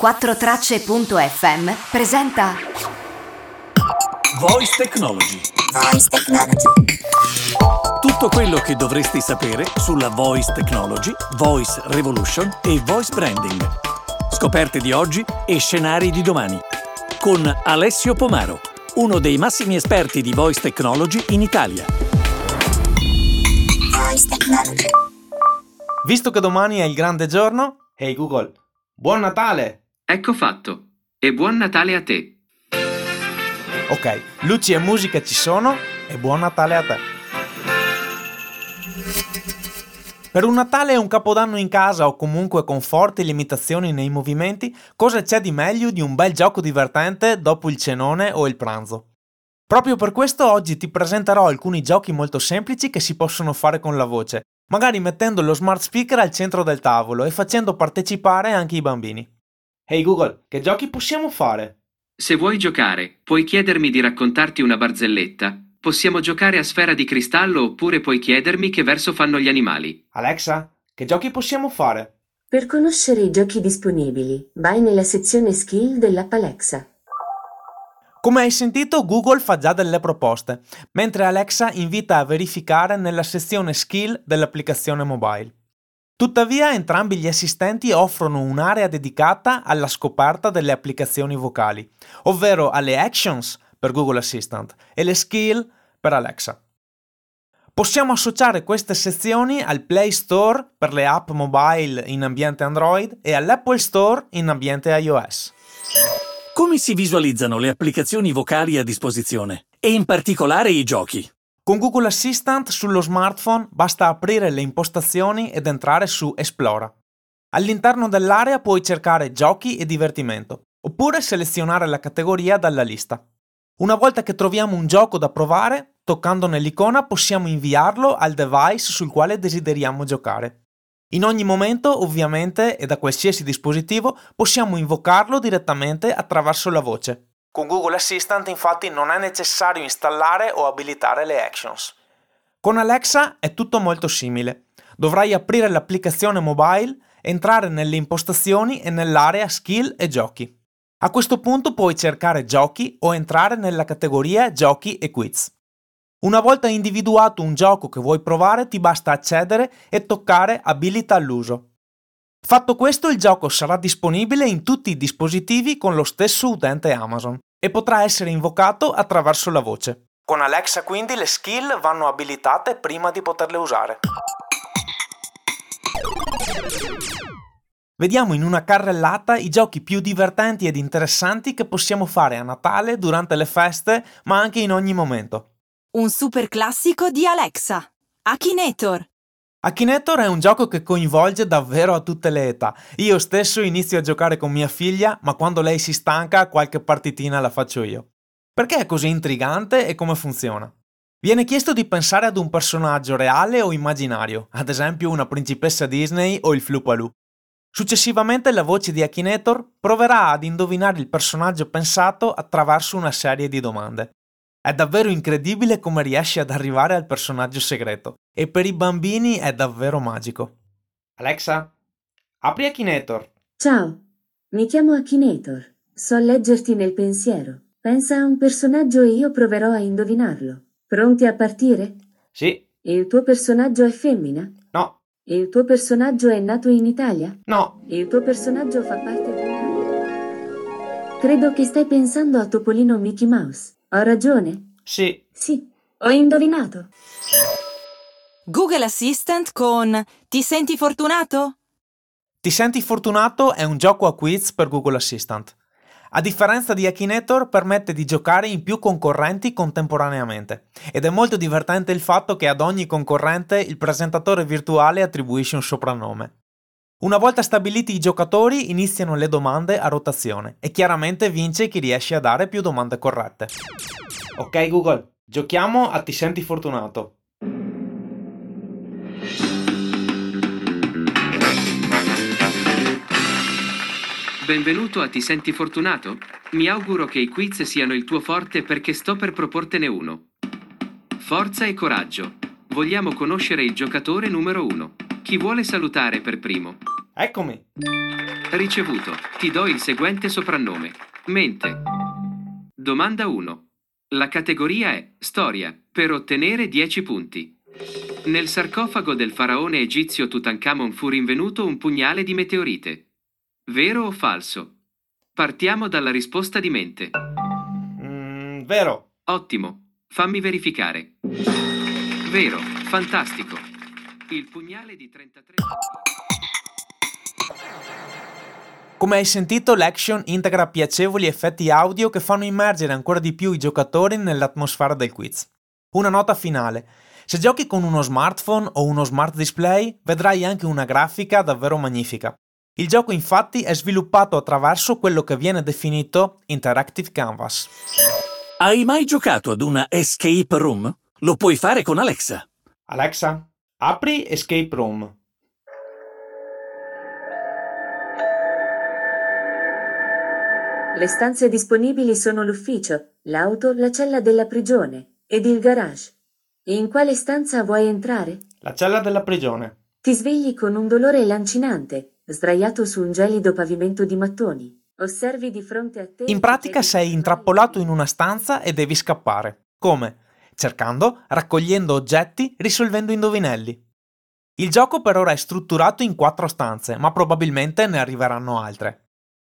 4Tracce.fm presenta Voice Technology. Voice Technology. Tutto quello che dovresti sapere sulla Voice Technology, Voice Revolution e Voice Branding. Scoperte di oggi e scenari di domani. Con Alessio Pomaro, uno dei massimi esperti di Voice Technology in Italia. Voice Technology. Visto che domani è il grande giorno, hey Google, buon Natale! Ecco fatto. E buon Natale a te. Ok, luci e musica ci sono e buon Natale a te. Per un Natale e un Capodanno in casa o comunque con forti limitazioni nei movimenti, cosa c'è di meglio di un bel gioco divertente dopo il cenone o il pranzo? Proprio per questo oggi ti presenterò alcuni giochi molto semplici che si possono fare con la voce, magari mettendo lo smart speaker al centro del tavolo e facendo partecipare anche i bambini. Hey Google, che giochi possiamo fare? Se vuoi giocare, puoi chiedermi di raccontarti una barzelletta. Possiamo giocare a sfera di cristallo oppure puoi chiedermi che verso fanno gli animali. Alexa, che giochi possiamo fare? Per conoscere i giochi disponibili, vai nella sezione skill dell'app Alexa. Come hai sentito, Google fa già delle proposte, mentre Alexa invita a verificare nella sezione skill dell'applicazione mobile. Tuttavia, entrambi gli assistenti offrono un'area dedicata alla scoperta delle applicazioni vocali, ovvero alle actions per Google Assistant e le skill per Alexa. Possiamo associare queste sezioni al Play Store per le app mobile in ambiente Android e all'Apple Store in ambiente iOS. Come si visualizzano le applicazioni vocali a disposizione? E in particolare i giochi? Con Google Assistant sullo smartphone basta aprire le impostazioni ed entrare su Esplora. All'interno dell'area puoi cercare giochi e divertimento, oppure selezionare la categoria dalla lista. Una volta che troviamo un gioco da provare, toccando nell'icona possiamo inviarlo al device sul quale desideriamo giocare. In ogni momento, ovviamente, e da qualsiasi dispositivo, possiamo invocarlo direttamente attraverso la voce. Con Google Assistant infatti non è necessario installare o abilitare le actions. Con Alexa è tutto molto simile. Dovrai aprire l'applicazione mobile, entrare nelle impostazioni e nell'area skill e giochi. A questo punto puoi cercare giochi o entrare nella categoria giochi e quiz. Una volta individuato un gioco che vuoi provare ti basta accedere e toccare abilita all'uso. Fatto questo il gioco sarà disponibile in tutti i dispositivi con lo stesso utente Amazon e potrà essere invocato attraverso la voce. Con Alexa quindi le skill vanno abilitate prima di poterle usare. Vediamo in una carrellata i giochi più divertenti ed interessanti che possiamo fare a Natale, durante le feste, ma anche in ogni momento. un super classico di Alexa, Akinator. Akinator è un gioco che coinvolge davvero a tutte le età. Io stesso inizio a giocare con mia figlia, ma quando lei si stanca qualche partitina la faccio io. Perché è così intrigante e come funziona? Viene chiesto di pensare ad un personaggio reale o immaginario, ad esempio una principessa Disney o il Flupaloo. Successivamente la voce di Akinator proverà ad indovinare il personaggio pensato attraverso una serie di domande. È davvero incredibile come riesce ad arrivare al personaggio segreto e per i bambini è davvero magico. Alexa, apri Akinator. Ciao, mi chiamo Akinator. So leggerti nel pensiero. Pensa a un personaggio e io proverò a indovinarlo. Pronti a partire? Sì, Il tuo personaggio è femmina? no, Il tuo personaggio è nato in Italia? no, Il tuo personaggio fa parte di. Credo che stai pensando a Topolino Mickey Mouse. Ho ragione? sì, Sì, ho indovinato. Google Assistant con Ti senti fortunato? Ti senti fortunato è un gioco a quiz per Google Assistant. A differenza di Akinator permette di giocare in più concorrenti contemporaneamente ed è molto divertente il fatto che ad ogni concorrente il presentatore virtuale attribuisce un soprannome. Una volta stabiliti i giocatori iniziano le domande a rotazione e chiaramente vince chi riesce a dare più domande corrette. Ok Google, giochiamo a Ti senti fortunato. Benvenuto a Ti senti fortunato? Mi auguro che i quiz siano il tuo forte perché sto per proportene uno. Forza e coraggio. Vogliamo conoscere il giocatore numero uno. Chi vuole salutare per primo? Eccomi. Ricevuto. Ti do il seguente soprannome. Mente. Domanda 1. La categoria è Storia, per ottenere 10 punti. Nel sarcofago del faraone egizio Tutankhamon fu rinvenuto un pugnale di meteorite. Vero o falso? Partiamo dalla risposta di mente. Mm, vero. Ottimo. Fammi verificare. Vero. Fantastico. Il pugnale di 33... Come hai sentito, l'action integra piacevoli effetti audio che fanno immergere ancora di più i giocatori nell'atmosfera del quiz. Una nota finale. Se giochi con uno smartphone o uno smart display, vedrai anche una grafica davvero magnifica. Il gioco infatti è sviluppato attraverso quello che viene definito Interactive Canvas. Hai mai giocato ad una escape room? Lo puoi fare con Alexa. Alexa, apri Escape Room. Le stanze disponibili sono l'ufficio, l'auto, la cella della prigione ed il garage. In quale stanza vuoi entrare? La cella della prigione. Ti svegli con un dolore lancinante, sdraiato su un gelido pavimento di mattoni. Osservi di fronte a te. In pratica sei intrappolato in una stanza e devi scappare. Come? Cercando, raccogliendo oggetti, risolvendo indovinelli. Il gioco per ora è strutturato in quattro stanze, ma probabilmente ne arriveranno altre.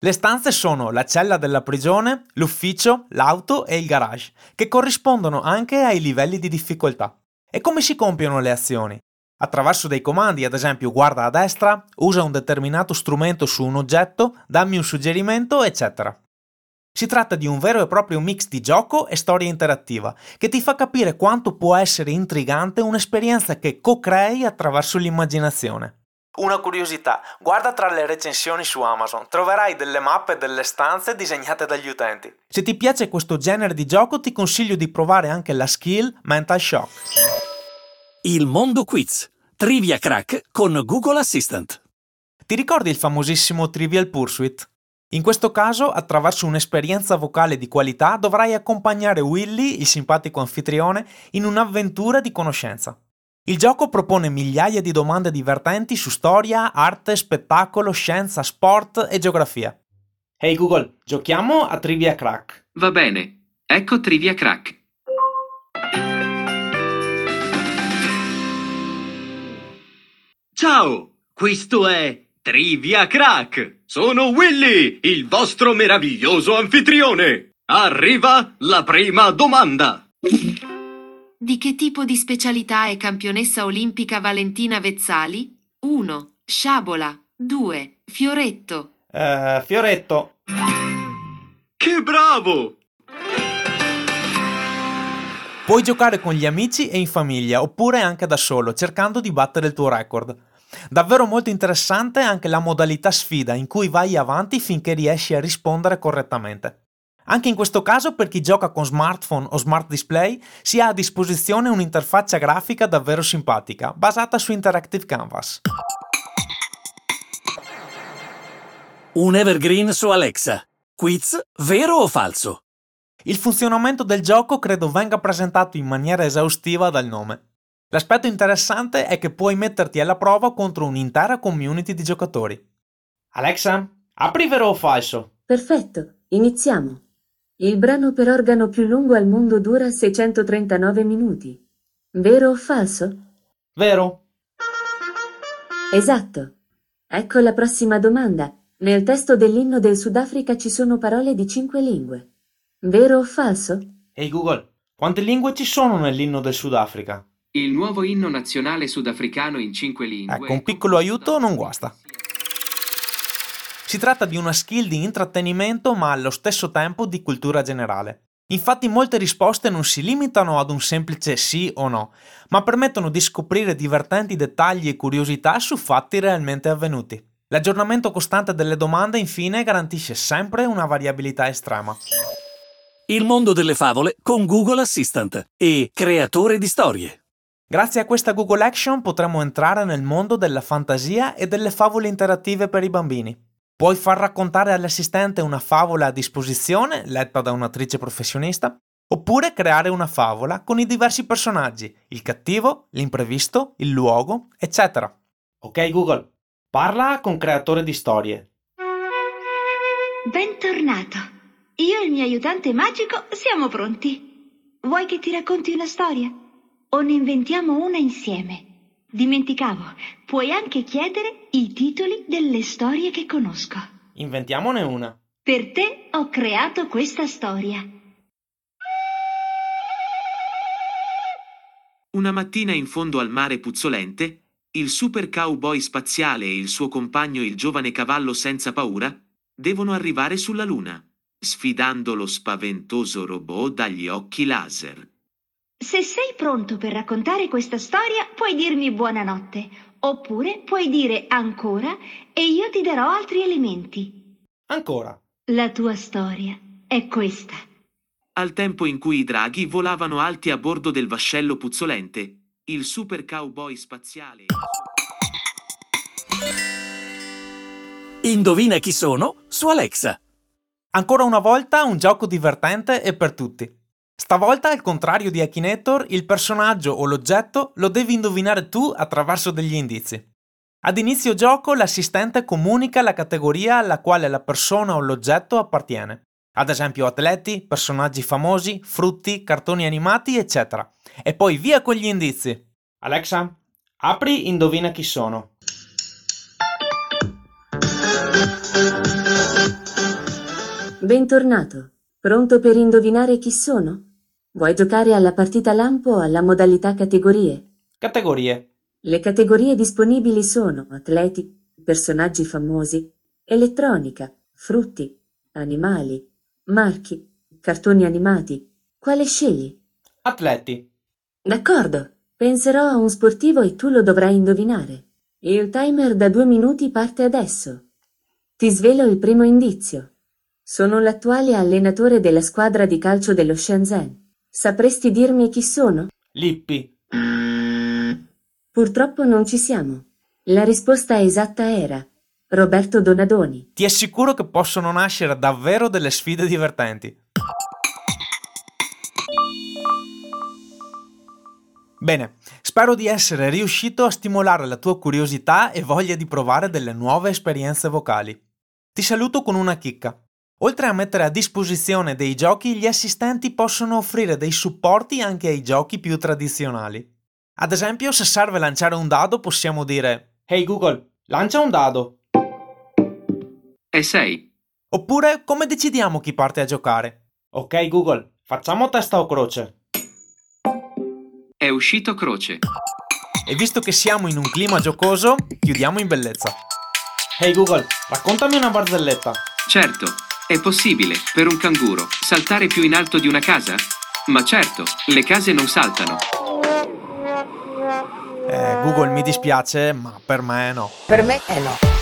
Le stanze sono la cella della prigione, l'ufficio, l'auto e il garage, che corrispondono anche ai livelli di difficoltà. E come si compiono le azioni? Attraverso dei comandi, ad esempio guarda a destra, usa un determinato strumento su un oggetto, dammi un suggerimento, eccetera. Si tratta di un vero e proprio mix di gioco e storia interattiva, che ti fa capire quanto può essere intrigante un'esperienza che co-crei attraverso l'immaginazione. Una curiosità, guarda tra le recensioni su Amazon, troverai delle mappe delle stanze disegnate dagli utenti. Se ti piace questo genere di gioco ti consiglio di provare anche la skill Mental Shock. Il mondo quiz. Trivia crack con Google Assistant. Ti ricordi il famosissimo Trivial Pursuit? In questo caso, attraverso un'esperienza vocale di qualità, dovrai accompagnare Willy, il simpatico anfitrione, in un'avventura di conoscenza. Il gioco propone migliaia di domande divertenti su storia, arte, spettacolo, scienza, sport e geografia. Hey Google, giochiamo a Trivia Crack. Va bene. Ecco Trivia Crack. Ciao, questo è Trivia Crack. Sono Willy, il vostro meraviglioso anfitrione. Arriva la prima domanda. Di che tipo di specialità è campionessa olimpica Valentina Vezzali? 1. Sciabola. 2. Fioretto. Eh, Fioretto. Che bravo! Puoi giocare con gli amici e in famiglia, oppure anche da solo, cercando di battere il tuo record. Davvero molto interessante anche la modalità sfida, in cui vai avanti finché riesci a rispondere correttamente. Anche in questo caso, per chi gioca con smartphone o smart display, si ha a disposizione un'interfaccia grafica davvero simpatica, basata su Interactive Canvas. Un evergreen su Alexa. Quiz vero o falso? Il funzionamento del gioco credo venga presentato in maniera esaustiva dal nome. L'aspetto interessante è che puoi metterti alla prova contro un'intera community di giocatori. Alexa, apri vero o falso? Perfetto, iniziamo. Il brano per organo più lungo al mondo dura 639 minuti. Vero o falso? Vero. Esatto. Ecco la prossima domanda. Nel testo dell'inno del Sudafrica ci sono parole di cinque lingue. Vero o falso? Ehi Google, quante lingue ci sono nell'inno del Sudafrica? Il nuovo inno nazionale sudafricano in cinque lingue. Ecco, un piccolo aiuto non guasta. Si tratta di una skill di intrattenimento ma allo stesso tempo di cultura generale. Infatti molte risposte non si limitano ad un semplice sì o no, ma permettono di scoprire divertenti dettagli e curiosità su fatti realmente avvenuti. L'aggiornamento costante delle domande infine garantisce sempre una variabilità estrema. Il mondo delle favole con Google Assistant e creatore di storie. Grazie a questa Google Action potremo entrare nel mondo della fantasia e delle favole interattive per i bambini. Puoi far raccontare all'assistente una favola a disposizione, letta da un'attrice professionista, oppure creare una favola con i diversi personaggi, il cattivo, l'imprevisto, il luogo, eccetera. Ok Google, Parla con creatore di storie. Bentornato. Io e il mio aiutante magico siamo pronti. Vuoi che ti racconti una storia? O ne inventiamo una insieme? Dimenticavo, puoi anche chiedere i titoli delle storie che conosco. Inventiamone una. Per te ho creato questa storia. Una mattina in fondo al mare puzzolente, il super cowboy spaziale e il suo compagno il giovane cavallo senza paura devono arrivare sulla Luna, sfidando lo spaventoso robot dagli occhi laser. Se sei pronto per raccontare questa storia, puoi dirmi buonanotte, oppure puoi dire ancora e io ti darò altri elementi. Ancora. La tua storia è questa. Al tempo in cui i draghi volavano alti a bordo del vascello puzzolente, il super cowboy spaziale. Indovina chi sono su Alexa. Ancora una volta un gioco divertente e per tutti. Stavolta, al contrario di Akinator, il personaggio o l'oggetto lo devi indovinare tu attraverso degli indizi. Ad inizio gioco l'assistente comunica la categoria alla quale la persona o l'oggetto appartiene. Ad esempio atleti, personaggi famosi, frutti, cartoni animati, eccetera. E poi via con gli indizi. Alexa, apri Indovina chi sono. Bentornato. Pronto per indovinare chi sono? Vuoi giocare alla partita lampo o alla modalità categorie? Categorie. Le categorie disponibili sono atleti, personaggi famosi, elettronica, frutti, animali, marchi, cartoni animati. Quale scegli? Atleti. D'accordo, penserò a un sportivo e tu lo dovrai indovinare. Il timer da due minuti parte adesso. Ti svelo il primo indizio. Sono l'attuale allenatore della squadra di calcio dello Shenzhen. Sapresti dirmi chi sono? Lippi. Purtroppo non ci siamo. La risposta esatta era Roberto Donadoni. Ti assicuro che possono nascere davvero delle sfide divertenti. Bene, spero di essere riuscito a stimolare la tua curiosità e voglia di provare delle nuove esperienze vocali. Ti saluto con una chicca. Oltre a mettere a disposizione dei giochi, gli assistenti possono offrire dei supporti anche ai giochi più tradizionali. Ad esempio, se serve lanciare un dado, possiamo dire Hey Google, lancia un dado. E 6. Oppure, come decidiamo chi parte a giocare? Ok Google, facciamo testa o croce. È uscito croce. E visto che siamo in un clima giocoso, chiudiamo in bellezza. Hey Google, raccontami una barzelletta. Certo, è possibile, per un canguro, saltare più in alto di una casa? Ma certo, le case non saltano. Eh, Google mi dispiace, ma per me no. Per me è no.